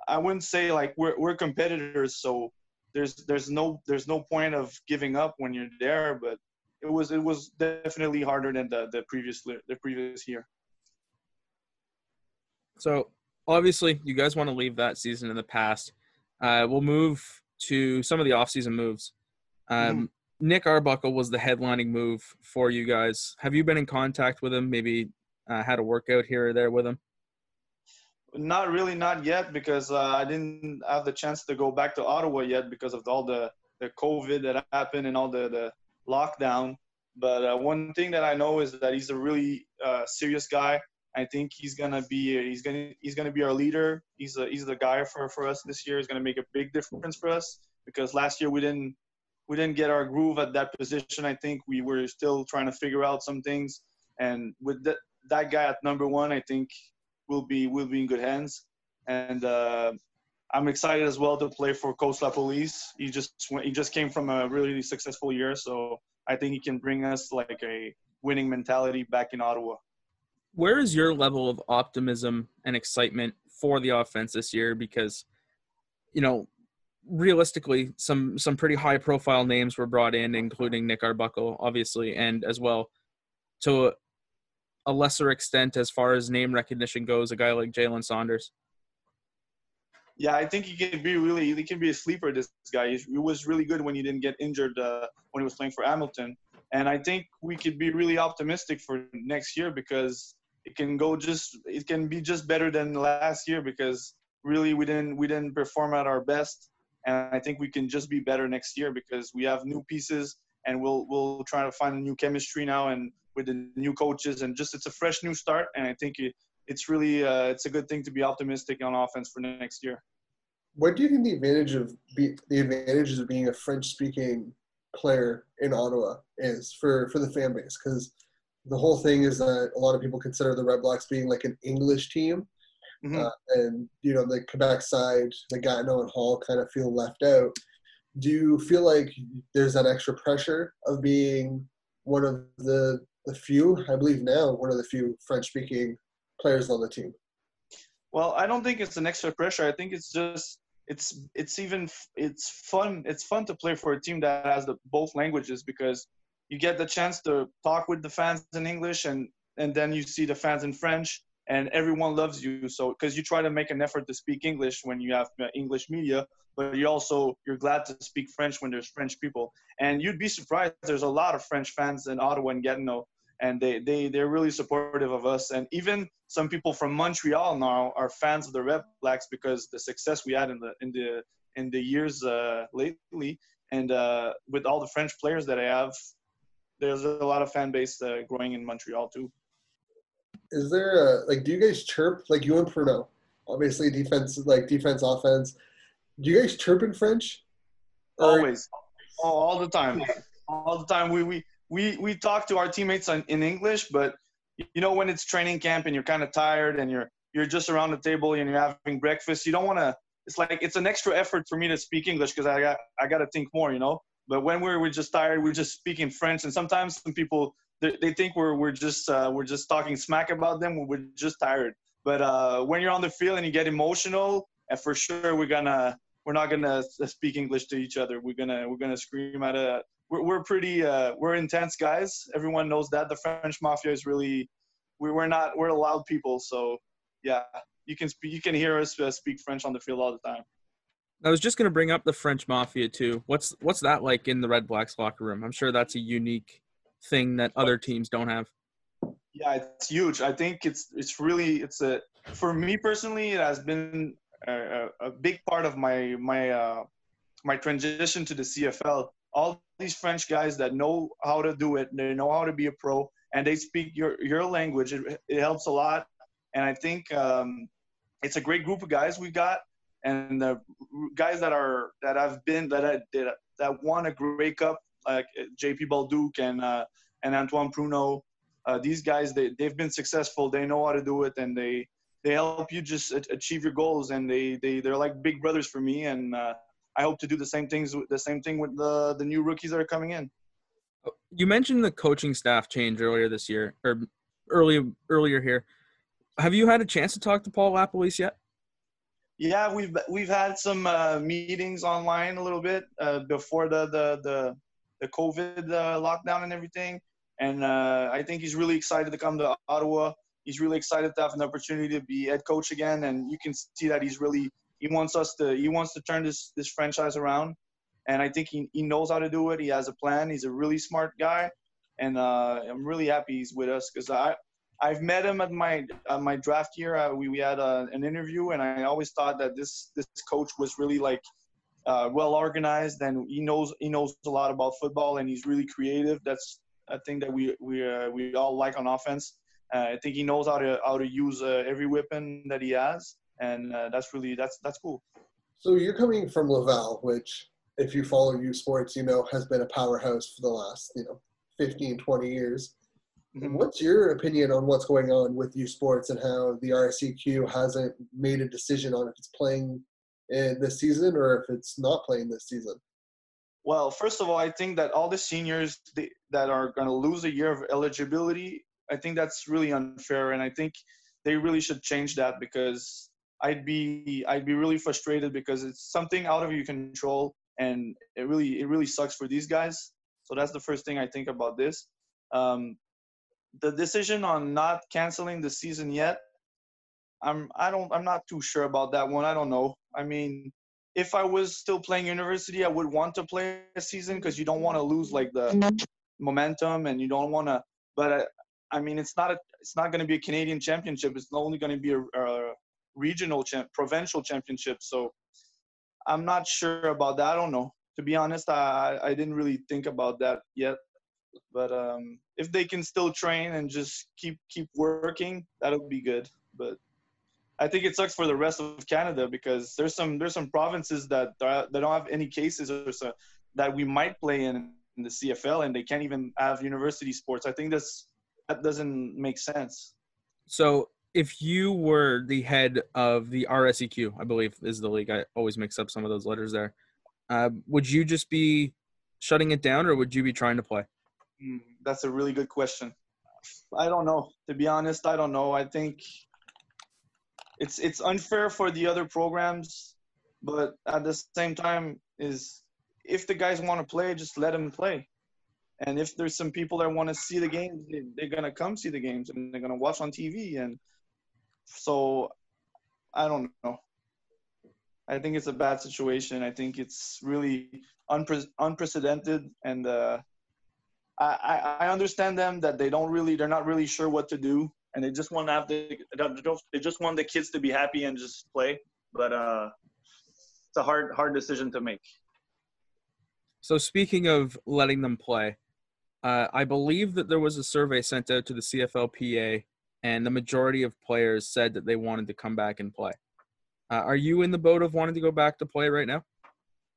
I wouldn't say like we're we're competitors, so there's there's no there's no point of giving up when you're there. But it was it was definitely harder than the the previous the previous year. So obviously, you guys want to leave that season in the past. Uh, we'll move to some of the offseason moves. Um, Nick Arbuckle was the headlining move for you guys. Have you been in contact with him? Maybe uh, had a workout here or there with him? Not really, not yet, because uh, I didn't have the chance to go back to Ottawa yet because of all the, the COVID that happened and all the, the lockdown. But uh, one thing that I know is that he's a really uh, serious guy. I think he's gonna be he's gonna he's gonna be our leader. He's a, he's the guy for, for us this year. He's gonna make a big difference for us because last year we didn't we didn't get our groove at that position. I think we were still trying to figure out some things. And with that that guy at number one, I think we'll be we'll be in good hands. And uh, I'm excited as well to play for Coach LaPolice. He just he just came from a really successful year, so I think he can bring us like a winning mentality back in Ottawa. Where is your level of optimism and excitement for the offense this year? Because, you know, realistically, some some pretty high profile names were brought in, including Nick Arbuckle, obviously, and as well to a lesser extent as far as name recognition goes, a guy like Jalen Saunders. Yeah, I think he can be really he can be a sleeper. This guy he was really good when he didn't get injured uh, when he was playing for Hamilton, and I think we could be really optimistic for next year because it can go just it can be just better than last year because really we didn't we didn't perform at our best, and I think we can just be better next year because we have new pieces and we'll we'll try to find a new chemistry now and with the new coaches and just it's a fresh new start and I think it, it's really uh, it's a good thing to be optimistic on offense for next year. What do you think the advantage of be, the advantages of being a French-speaking player in Ottawa is for for the fan base? Because the whole thing is that a lot of people consider the Red Blacks being like an English team, Mhm. uh, and you know the Quebec side, the Gatineau and Hull kind of feel left out. Do you feel like there's that extra pressure of being one of the the few, I believe now, one of the few French-speaking players on the team? Well, I don't think it's an extra pressure. I think it's just it's it's even it's fun. It's fun to play for a team that has the both languages because you get the chance to talk with the fans in English and and then you see the fans in French and everyone loves you. So because you try to make an effort to speak English when you have uh, English media, but you also you're glad to speak French when there's French people. And you'd be surprised. There's a lot of French fans in Ottawa and Gatineau and they, they they're really supportive of us and even some people from Montreal now are fans of the Red Blacks because the success we had in the in the in the years uh, lately and uh, with all the French players that I have there's a lot of fan base uh, growing in Montreal too is there a like do you guys chirp like you and Pruneau? Obviously defense like defense offense. Do you guys chirp in French? Or- always all, all the time all the time we we we, we talk to our teammates in, in English but you know when it's training camp and you're kind of tired and you're you're just around the table and you're having breakfast you don't want to it's like it's an extra effort for me to speak English because I got I got to think more you know but when we're, we're just tired we're just speaking French and sometimes some people they, they think we're we're just uh, we're just talking smack about them we're just tired but uh, when you're on the field and you get emotional and for sure we're gonna we're not gonna speak English to each other. We're gonna we're gonna scream at a. We're, we're pretty uh, we're intense guys. Everyone knows that the French mafia is really we we're not we're loud people, so yeah, you can speak, you can hear us uh, speak French on the field all the time. I was just gonna bring up the French Mafia too. What's what's that like in the Red Blacks locker room? I'm sure that's a unique thing that other teams don't have. Yeah, it's huge. I think it's it's really it's a for me personally it has been a, a, a big part of my my uh, my transition to the CFL. All these French guys that know how to do it, they know how to be a pro, and they speak your your language. It, it helps a lot, and I think um, it's a great group of guys we got, and the guys that are that I've been that I, did that won a Grey Cup like JP Bolduc and uh, and Antoine Pruneau, Uh, these guys they they've been successful. They know how to do it, and they they help you just achieve your goals. And they they they're like big brothers for me. And uh, I hope to do the same things with the same thing with the the new rookies that are coming in. You mentioned the coaching staff change earlier this year or early earlier here. Have you had a chance to talk to Paul LaPolice yet? Yeah, we've we've had some uh, meetings online a little bit uh, before the the the, the COVID uh, lockdown and everything, and uh, I think he's really excited to come to Ottawa. He's really excited to have an opportunity to be head coach again, and you can see that he's really he wants us to he wants to turn this this franchise around, and I think he he knows how to do it. He has a plan. He's a really smart guy, and uh, I'm really happy he's with us because I I've met him at my at my draft year. Uh, we we had uh, an interview, and I always thought that this this coach was really like uh, well organized, and he knows he knows a lot about football, and he's really creative. That's a thing that we we uh, we all like on offense. Uh, I think he knows how to how to use every weapon that he has, and uh, that's really that's that's cool. So you're coming from Laval, which, if you follow U Sports, you know has been a powerhouse for the last you know 15, 20 years. Mhm. What's your opinion on what's going on with U Sports and how the RSEQ hasn't made a decision on if it's playing in this season or if it's not playing this season? Well, first of all, I think that all the seniors that are going to lose a year of eligibility, I think that's really unfair, and I think they really should change that because I'd be I'd be really frustrated because it's something out of your control, and it really it really sucks for these guys. So that's the first thing I think about this. Um, the decision on not canceling the season yet, I'm I don't I'm not too sure about that one. I don't know. I mean, if I was still playing university, I would want to play a season because you don't want to lose like the momentum and you don't want to. But uh, I mean, it's not a it's not going to be a Canadian championship. It's only going to be a, a regional champ, provincial championships. So I'm not sure about that. I don't know. To be honest, I I didn't really think about that yet. But um, if they can still train and just keep keep working, that'll be good. But I think it sucks for the rest of Canada because there's some there's some provinces that are, that don't have any cases or so that we might play in, in the CFL and they can't even have university sports. I think that's that doesn't make sense. So if you were the head of the RSEQ, I believe is the league. I always mix up some of those letters there. Uh, would you just be shutting it down, or would you be trying to play? Hmm, That's a really good question. I don't know. To be honest, I don't know. I think it's it's unfair for the other programs, but at the same time, is if the guys want to play, just let them play. And if there's some people that want to see the games, they, they're gonna come see the games and they're gonna watch on TV. And so, I don't know. I think it's a bad situation. I think it's really unpre- unprecedented, and uh, I, I understand them that they don't really they're not really sure what to do, and they just want to have the they just want the kids to be happy and just play. But uh, it's a hard hard decision to make. So speaking of letting them play, uh, I believe that there was a survey sent out to the CFLPA, and the majority of players said that they wanted to come back and play. Uh, are you in the boat of wanting to go back to play right now?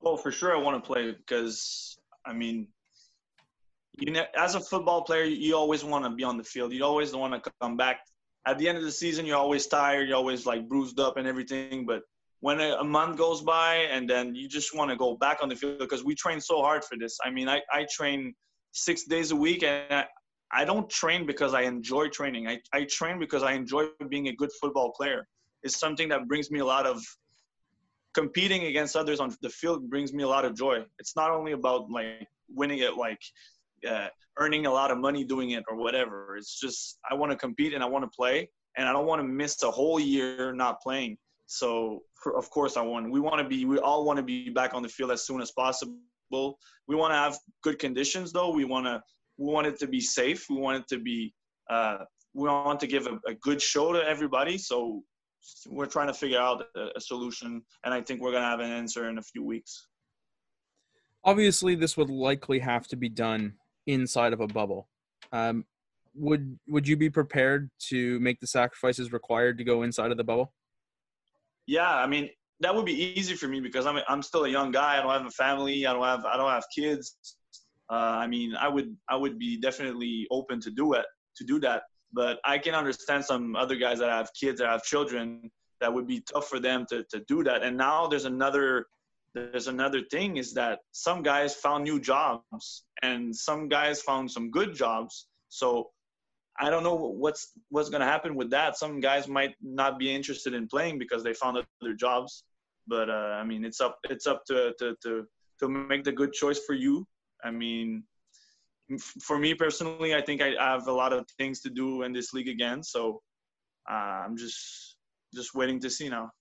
Oh, for sure, I want to play because I mean, you know, as a football player, you always want to be on the field. You always want to come back. At the end of the season, you're always tired. You're always like bruised up and everything. But when a, a month goes by and then you just want to go back on the field because we train so hard for this. I mean, I, I train six days a week and I, I don't train because I enjoy training. I, I train because I enjoy being a good football player. It's something that brings me a lot of competing against others on the field brings me a lot of joy. It's not only about like winning it like uh, earning a lot of money doing it or whatever. It's just I want to compete and I want to play, and I don't want to miss a whole year not playing. So for, of course I want. We want to be. We all want to be back on the field as soon as possible. We want to have good conditions though. We want to. We want it to be safe. We want it to be. Uh, we want to give a, a good show to everybody. So we're trying to figure out a, a solution, and I think we're gonna have an answer in a few weeks. Obviously, this would likely have to be done inside of a bubble. Um, would would you be prepared to make the sacrifices required to go inside of the bubble? Yeah, I mean that would be easy for me because I'm I'm still a young guy. I don't have a family. I don't have I don't have kids. Uh, I mean, I would I would be definitely open to do it to do that. But I can understand some other guys that have kids that have children that would be tough for them to, to do that. And now there's another there's another thing is that some guys found new jobs and some guys found some good jobs. So I don't know what's what's gonna happen with that. Some guys might not be interested in playing because they found other jobs. But uh, I mean, it's up it's up to, to to to make the good choice for you. I mean, for me personally, I think I have a lot of things to do in this league again. So uh, I'm just just waiting to see now.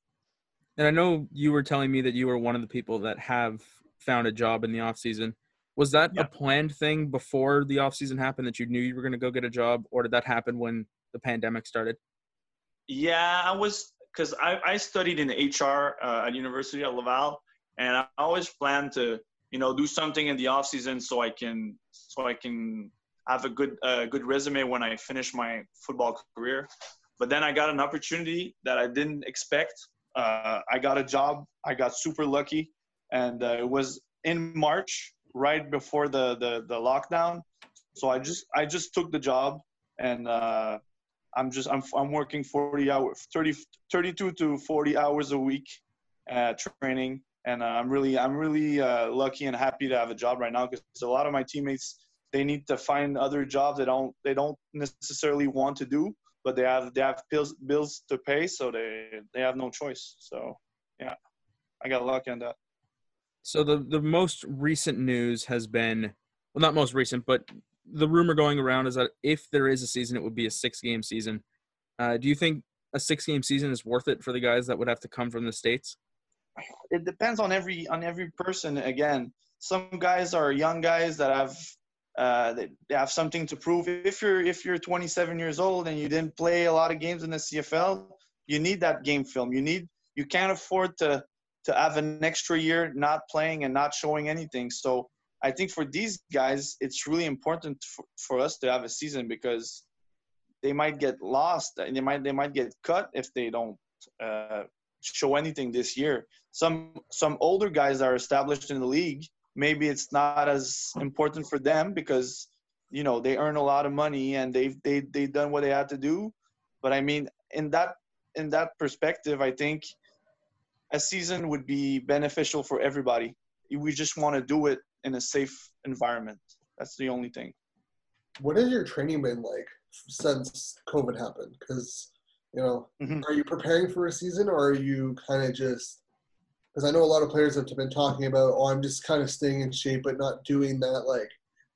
And I know you were telling me that you were one of the people that have found a job in the off season. Was that Yeah. a planned thing before the off season happened that you knew you were going to go get a job, or did that happen when the pandemic started? Yeah, I was because I, I studied in HR uh, at University of Laval, and I always planned to you know do something in the off season so I can so I can have a good uh, good resume when I finish my football career. But then I got an opportunity that I didn't expect. Uh, I got a job. I got super lucky, and uh, it was in March, right before the, the the lockdown. So I just I just took the job, and uh, I'm just I'm I'm working 40 hours, 30 32 to 40 hours a week, uh, training, and uh, I'm really I'm really uh, lucky and happy to have a job right now because a lot of my teammates they need to find other jobs they don't they don't necessarily want to do, but they have they have bills bills to pay, so they they have no choice. So yeah, I got lucky on that. So the the most recent news has been well, not most recent, but the rumor going around is that if there is a season, it would be a six game season. Uh, do you think a six game season is worth it for the guys that would have to come from the states? It depends on every on every person. Again some guys are young guys that have uh, they, have something to prove. If you're if you're 27 years old and you didn't play a lot of games in the cfl you need that game film. You need you can't afford to to have an extra year not playing and not showing anything. So i think for these guys it's really important for, for us to have a season because they might get lost. And they might they might get cut if they don't uh, show anything this year. Some some older guys that are established in the league, maybe it's not as important for them because you know they earn a lot of money and they've they they've done what they had to do. But I mean, in that in that perspective, I think a season would be beneficial for everybody. We just want to do it in a safe environment. That's the only thing. What has your training been like since COVID happened? Because you know, Mhm. are you preparing for a season, or are you kind of just? Because I know a lot of players have been talking about, oh, I'm just kind of staying in shape, but not doing that like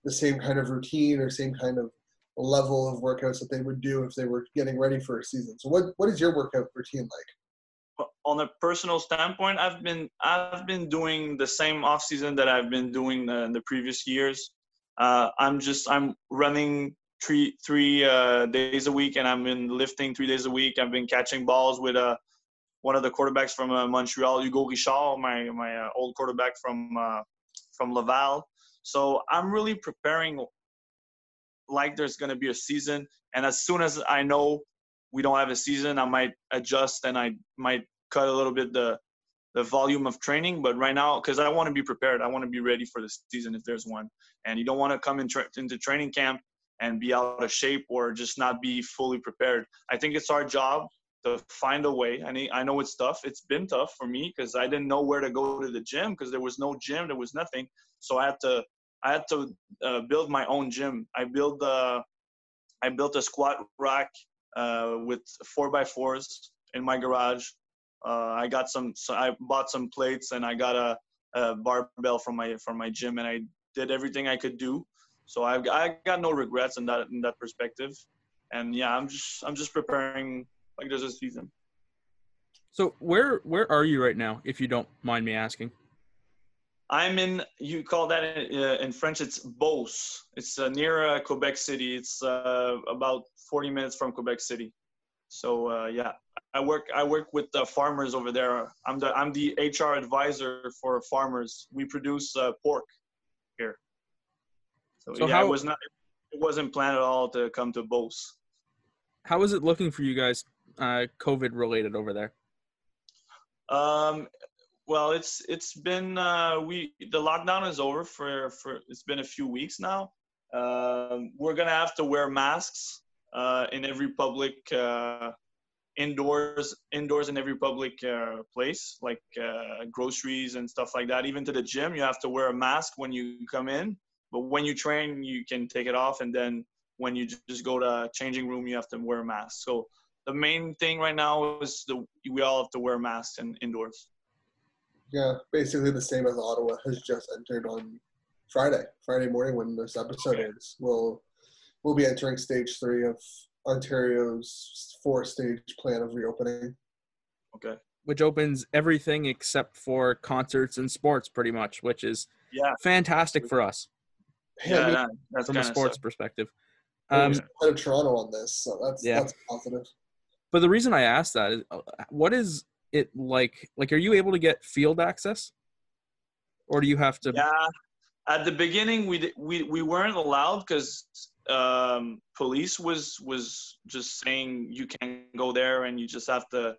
the same kind of routine or same kind of level of workouts that they would do if they were getting ready for a season. So, what what is your workout routine like? on a personal standpoint, I've been I've been doing the same off season that I've been doing the, the previous years. Uh, I'm just I'm running three three uh, days a week, and I'm been lifting three days a week. I've been catching balls with uh, one of the quarterbacks from uh, Montreal, Hugo Richard, my my uh, old quarterback from uh, from Laval. So I'm really preparing like there's going to be a season, and as soon as I know we don't have a season, I might adjust and I might cut a little bit the the volume of training. But right now, because I want to be prepared, I want to be ready for the season if there's one. And you don't want to come in tra- into training camp and be out of shape or just not be fully prepared. I think it's our job to find a way. I mean, I know it's tough. It's been tough for me because I didn't know where to go to the gym because there was no gym, there was nothing. So I had to I had to uh, build my own gym. I built uh, I built a squat rack uh, with four by fours in my garage. Uh, I got some. So I bought some plates and I got a, a barbell from my from my gym and I did everything I could do. So I've I got no regrets in that in that perspective, and yeah, I'm just I'm just preparing like there's a season. So where where are you right now, if you don't mind me asking? I'm in. You call that in, uh, in French? It's Beauce. It's uh, near uh, Quebec City. It's uh, about 40 minutes from Quebec City. So uh, yeah, I work. I work with the farmers over there. I'm the I'm the HR advisor for farmers. We produce uh, pork. So, So yeah, how- it was not. It wasn't planned at all to come to Beauce. How is it looking for you guys, uh, COVID related over there? Um, well, it's it's been uh, we the lockdown is over for for it's been a few weeks now. Um, we're gonna have to wear masks uh, in every public uh, indoors indoors in every public uh, place like uh, groceries and stuff like that. Even to the gym, you have to wear a mask when you come in. But when you train, you can take it off, and then when you just go to changing room, you have to wear a mask. So the main thing right now is the we all have to wear masks in, indoors. Yeah, basically the same as Ottawa has just entered on Friday. Friday morning when this episode is, we'll we'll be entering stage three of Ontario's four-stage plan of reopening. Okay. Which opens everything except for concerts and sports, pretty much, which is Yeah. fantastic for us Hey, I Yeah, mean, that, that's from a kind of sports perspective. we're Um, just ahead of Toronto on this, so that's Yeah. that's positive. but the reason I asked that is, uh, what is it like? Like, are you able to get field access, or do you have to? Yeah. At the beginning, we we we weren't allowed because um, police was was just saying you can't go there and you just have to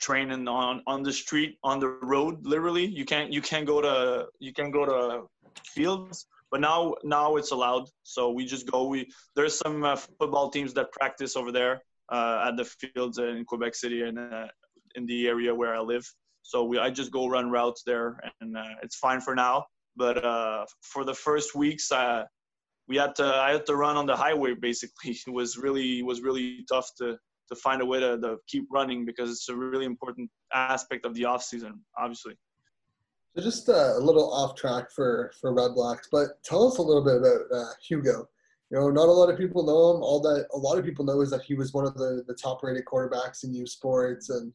train in on on the street on the road literally you can't you can't go to you can't go to fields but now now it's allowed. So we just go we there's some uh, football teams that practice over there uh, at the fields in quebec city and uh, in the area where i live. So we i just go run routes there and uh, it's fine for now. But uh, for the first weeks we had to i had to run on the highway basically. <laughs> It was really it was really tough to to find a way to, to keep running because it's a really important aspect of the off season obviously So just uh, a little off track for for Red Blacks, but tell us a little bit about uh, Hugo. You know, not a lot of people know him. All that a lot of people know is that he was one of the, the top rated quarterbacks in U Sports, and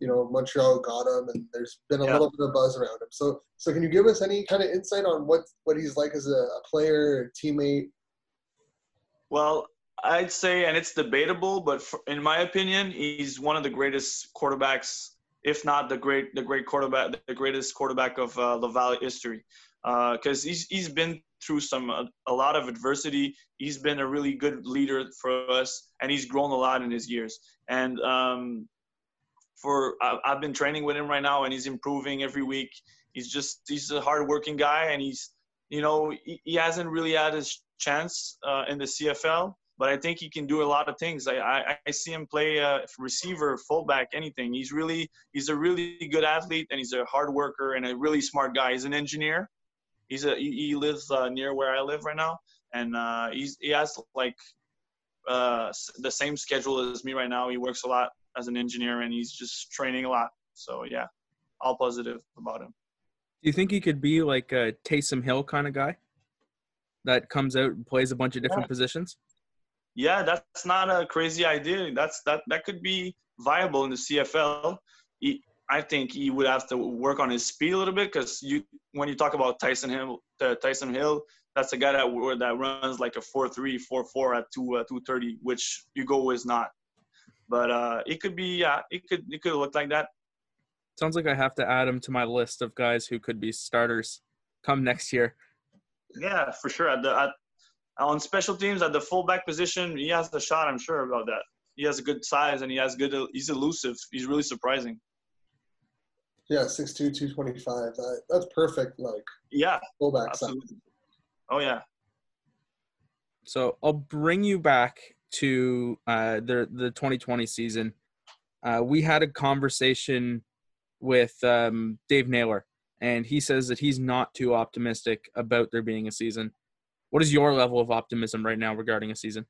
you know Montreal got him, and there's been a Yeah. little bit of buzz around him. So so can you give us any kind of insight on what what he's like as a, a player, a teammate? Well, I'd say, and it's debatable, but for, in my opinion, he's one of the greatest quarterbacks, if not the great, the great quarterback, the greatest quarterback of uh, Laval history, because he's he's been through some uh, a lot of adversity. He's been a really good leader for us, and he's grown a lot in his years. And um, for I, I've been training with him right now, and he's improving every week. He's just he's a hardworking guy, and he's you know he, he hasn't really had his chance uh, in the CFL, but I think he can do a lot of things. I I, I see him play uh, receiver, fullback, anything. He's really he's a really good athlete, and he's a hard worker and a really smart guy. He's an engineer. He's a he, lives uh, near where I live right now, and uh, he's he has like uh, the same schedule as me right now. He works a lot as an engineer, and he's just training a lot. So yeah, all positive about him. Do you think he could be like a Taysom Hill kind of guy that comes out and plays a bunch of different positions? Yeah, that's not a crazy idea. That's that that could be viable in the CFL. He, I think he would have to work on his speed a little bit because you when you talk about Taysom Hill, uh, Taysom Hill, that's a guy that that runs like a 4-3, 4-4 at two uh, 230, which Hugo is not. But uh, it could be yeah, it could it could look like that. Sounds like I have to add him to my list of guys who could be starters come next year. Yeah, for sure. At the at, on special teams at the fullback position, he has the shot. I'm sure about that. He has a good size and he has good. He's elusive. He's really surprising. Yeah, 6'2", 225. That, that's perfect. Like Yeah, fullback size. Oh yeah. So I'll bring you back to uh, the the 2020 season. Uh, we had a conversation with um, Dave Naylor, and he says that he's not too optimistic about there being a season. What is your level of optimism right now regarding a season?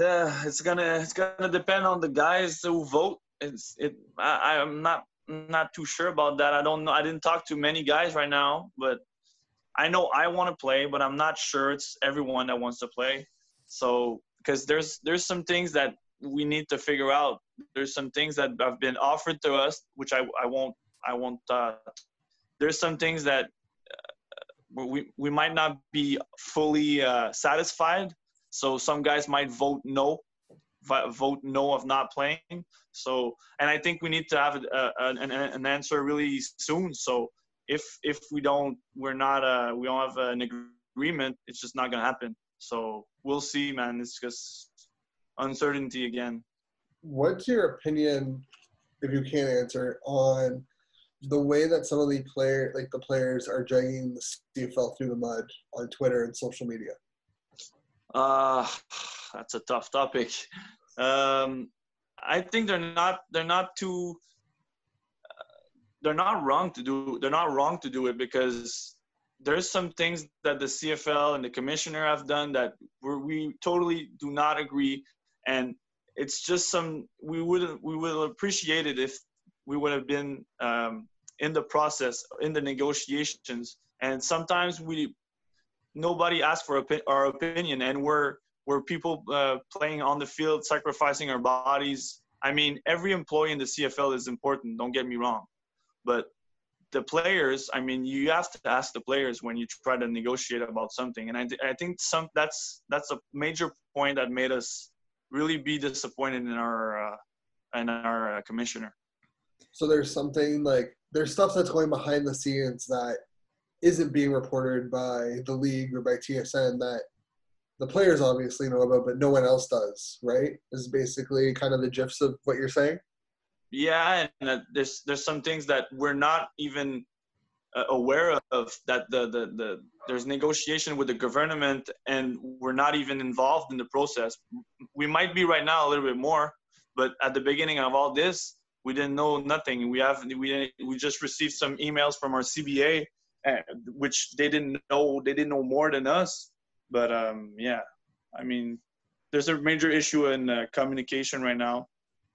Uh, it's gonna it's gonna depend on the guys who vote. It's it. I, I'm not not too sure about that. I don't know. I didn't talk to many guys right now, but I know I want to play, but I'm not sure it's everyone that wants to play. So because there's there's some things that we need to figure out. There's some things that have been offered to us, which I I won't I won't. Uh, there's some things that we we might not be fully uh, satisfied. So some guys might vote no, vote no of not playing. So and I think we need to have a, a, an, an answer really soon. So if if we don't, we're not uh we don't have an agreement. It's just not gonna happen. So we'll see, man. It's just uncertainty again. What's your opinion, if you can't answer, on the way that some of the player, like the players, are dragging the CFL through the mud on Twitter and social media? Uh, <sighs> that's a tough topic. Um, I think they're not they're not too they're not wrong to do they're not wrong to do it because there's some things that the CFL and the commissioner have done that we totally do not agree and it's just some we would we would appreciate it if we would have been um, in the process in the negotiations. And sometimes we nobody asks for our opinion and we're we're people uh, playing on the field sacrificing our bodies. I mean every employee in the cfl is important don't get me wrong. But the players i mean you have to ask the players when you try to negotiate about something. And i, th- I think some that's that's a major point that made us really be disappointed in our uh, in our uh, commissioner so there's something like there's stuff that's going behind the scenes that isn't being reported by the league or by TSN that the players obviously know about, but no one else does, right? Is basically kind of the gist of what you're saying. Yeah, and uh, there's there's some things that we're not even uh, aware of that the, the the there's negotiation with the government and we're not even involved in the process. We might be right now a little bit more, but at the beginning of all this, we didn't know nothing. We have we we just received some emails from our CBA, uh, which they didn't know. They didn't know more than us. But um, yeah, I mean, there's a major issue in uh, communication right now,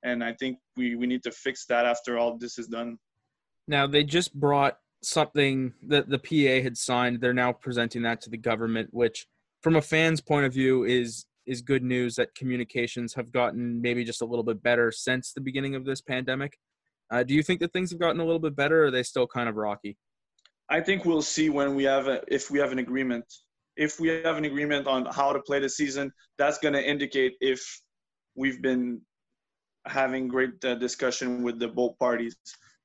and I think we we need to fix that after all this is done. Now they just brought something that the PA had signed. They're now presenting that to the government, which, from a fan's point of view, is is good news that communications have gotten maybe just a little bit better since the beginning of this pandemic. Uh, do you think that things have gotten a little bit better, or are they still kind of rocky? I think we'll see when we have a, if we have an agreement. If we have an agreement on how to play the season, that's going to indicate if we've been having great uh, discussion with the both parties.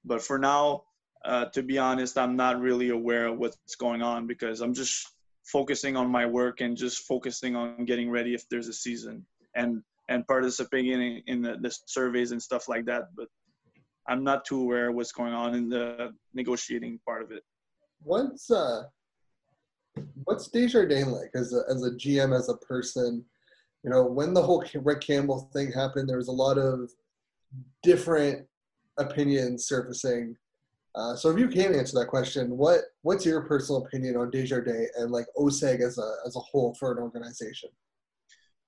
But for now, uh, to be honest, I'm not really aware of what's going on because I'm just focusing on my work and just focusing on getting ready if there's a season and and participating in, in the, the surveys and stuff like that. But I'm not too aware of what's going on in the negotiating part of it. What's uh, what's Desjardins like as a as a GM as a person? You know, when the whole Rick Campbell thing happened, there was a lot of different opinions surfacing uh, so if you can answer that question, what what's your personal opinion on Desjardins and like OSEG as a as a whole for an organization?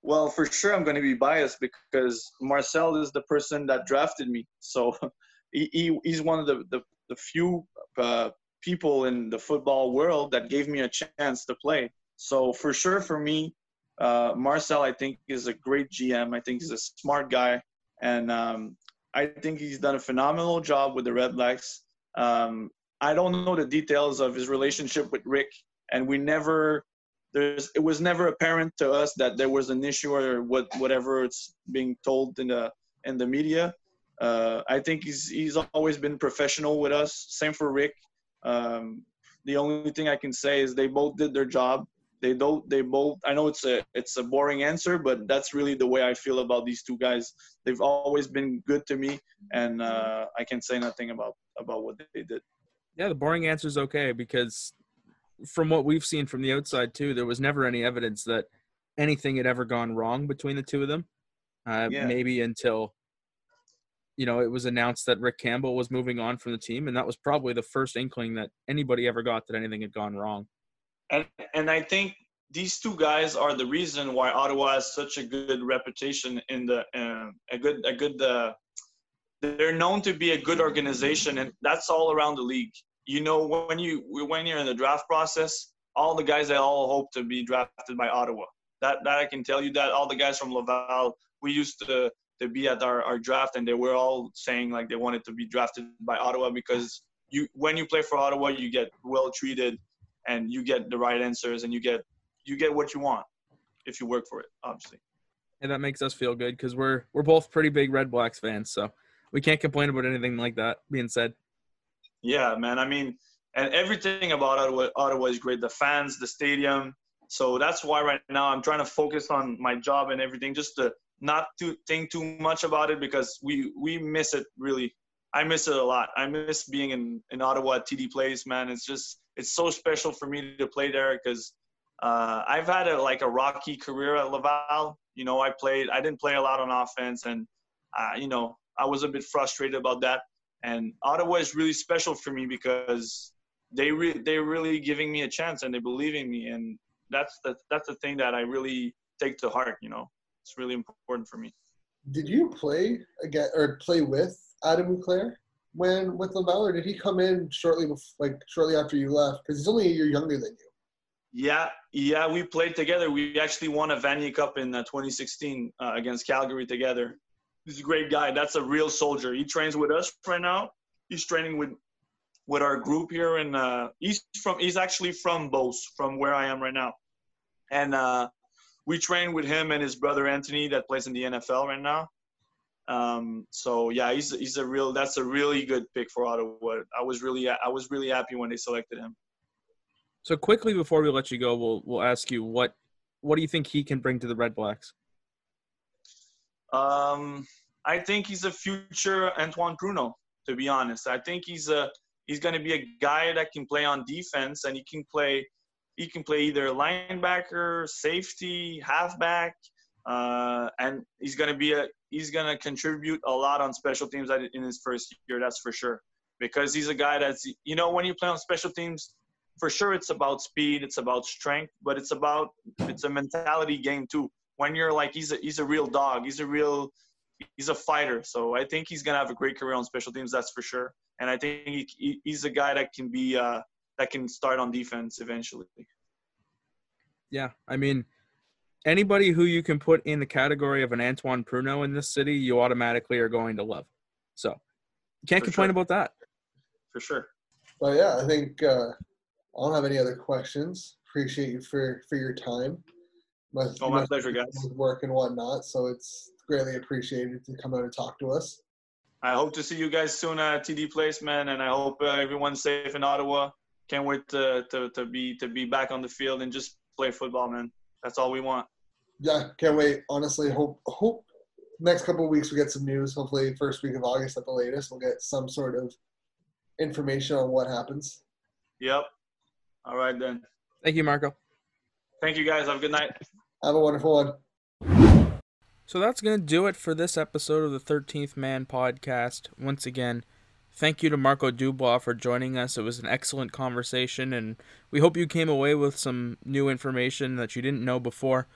Well, for sure, I'm going to be biased because Marcel is the person that drafted me. So <laughs> he, he he's one of the the, the few uh, people in the football world that gave me a chance to play. So for sure, for me, uh, Marcel, I think is a great GM. I think he's a smart guy, and um, I think he's done a phenomenal job with the Redblacks. Um, I don't know the details of his relationship with Rick, and we never there's it was never apparent to us that there was an issue or what whatever it's being told in the in the media. Uh, I think he's he's always been professional with us. Same for Rick. Um, the only thing I can say is they both did their job. They don't. They both. I know it's a it's a boring answer, but that's really the way I feel about these two guys. They've always been good to me, and uh, I can say nothing about about what they did. Yeah, the boring answer is okay because from what we've seen from the outside too, there was never any evidence that anything had ever gone wrong between the two of them. Uh, yeah. Maybe until you know it was announced that Rick Campbell was moving on from the team, and that was probably the first inkling that anybody ever got that anything had gone wrong. And and I think these two guys are the reason why Ottawa has such a good reputation in the uh, a good a good uh, they're known to be a good organization and that's all around the league you know when you when you're in the draft process all the guys that all hope to be drafted by Ottawa. That that I can tell you that all the guys from Laval, we used to to be at our, our draft and they were all saying like they wanted to be drafted by Ottawa because you when you play for Ottawa you get well treated and you get the right answers and you get you get what you want if you work for it, obviously. And that makes us feel good because we're we're both pretty big Red Blacks fans, so we can't complain about anything like that being said. Yeah, man. I mean, and everything about Ottawa, Ottawa is great. The fans, the stadium. So that's why right now I'm trying to focus on my job and everything, just to not to think too much about it because we we miss it really. I miss it a lot. I miss being in in Ottawa at TD Place, man. It's just it's so special for me to play there because uh, I've had a like a rocky career at Laval. You know, I played. I didn't play a lot on offense, and uh, you know, I was a bit frustrated about that. And Ottawa is really special for me because they re- they're really giving me a chance and they believe in me, and that's the that's the thing that I really take to heart. You know, it's really important for me. Did you play again or play with Adam Auclair when with Laval, or did he come in shortly before, like shortly after you left? Because he's only a year younger than you. Yeah, yeah, we played together. We actually won a Vanier Cup in uh, 2016 uh, against Calgary together. He's a great guy. That's a real soldier. He trains with us right now. He's training with with our group here, and uh, he's from. He's actually from Beauce, from where I am right now, and uh, we train with him and his brother Anthony that plays in the NFL right now. Um, so yeah, he's he's a real. That's a really good pick for Ottawa. I was really I was really happy when they selected him. So quickly before we let you go, we'll we'll ask you what what do you think he can bring to the Red Blacks? Um, I think he's a future Antoine Pruneau. To be honest, I think he's a he's going to be a guy that can play on defense and he can play he can play either linebacker, safety, halfback, uh, and he's going to be a he's going to contribute a lot on special teams in his first year. That's for sure because he's a guy that's you know when you play on special teams for sure it's about speed it's about strength but it's about it's a mentality game too when you're like he's a he's a real dog. He's a real he's a fighter. So i think he's going to have a great career on special teams that's for sure. And i think he, he's a guy that can be uh that can start on defense eventually. Yeah i mean anybody who you can put in the category of an antoine Pruneau in this city you automatically are going to love. So can't For complain sure. about that. For sure. But yeah, I think uh, I don't have any other questions. Appreciate you for for your time. Must, Oh, my pleasure, guys. with work and whatnot. So it's greatly appreciated to come out and talk to us. I hope to see you guys soon at TD Place, man, and I hope uh, everyone's safe in Ottawa. Can't wait to, to, to be to be back on the field and just play football, man. That's all we want. Yeah, can't wait. Honestly, hope hope next couple of weeks we get some news. Hopefully, first week of August at the latest, we'll get some sort of information on what happens. Yep. All right then. thank you marco Thank you guys. Have a good night. Have a wonderful one. So that's going to do it for this episode of the 13th Man podcast. Once again, thank you to Marco Dubois for joining us. It was an excellent conversation, and we hope you came away with some new information that you didn't know before.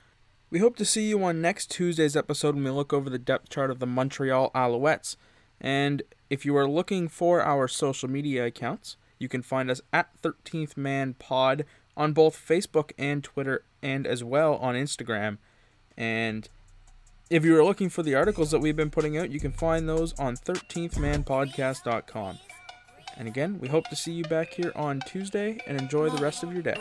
We hope to see you on next Tuesday's episode when we look over the depth chart of the Montreal Alouettes. And if you are looking for our social media accounts, you can find us at 13th Man Pod on both Facebook and Twitter, and as well on Instagram. And if you are looking for the articles that we've been putting out, you can find those on 13thmanpodcast.com. And again, we hope to see you back here on Tuesday and enjoy the rest of your day.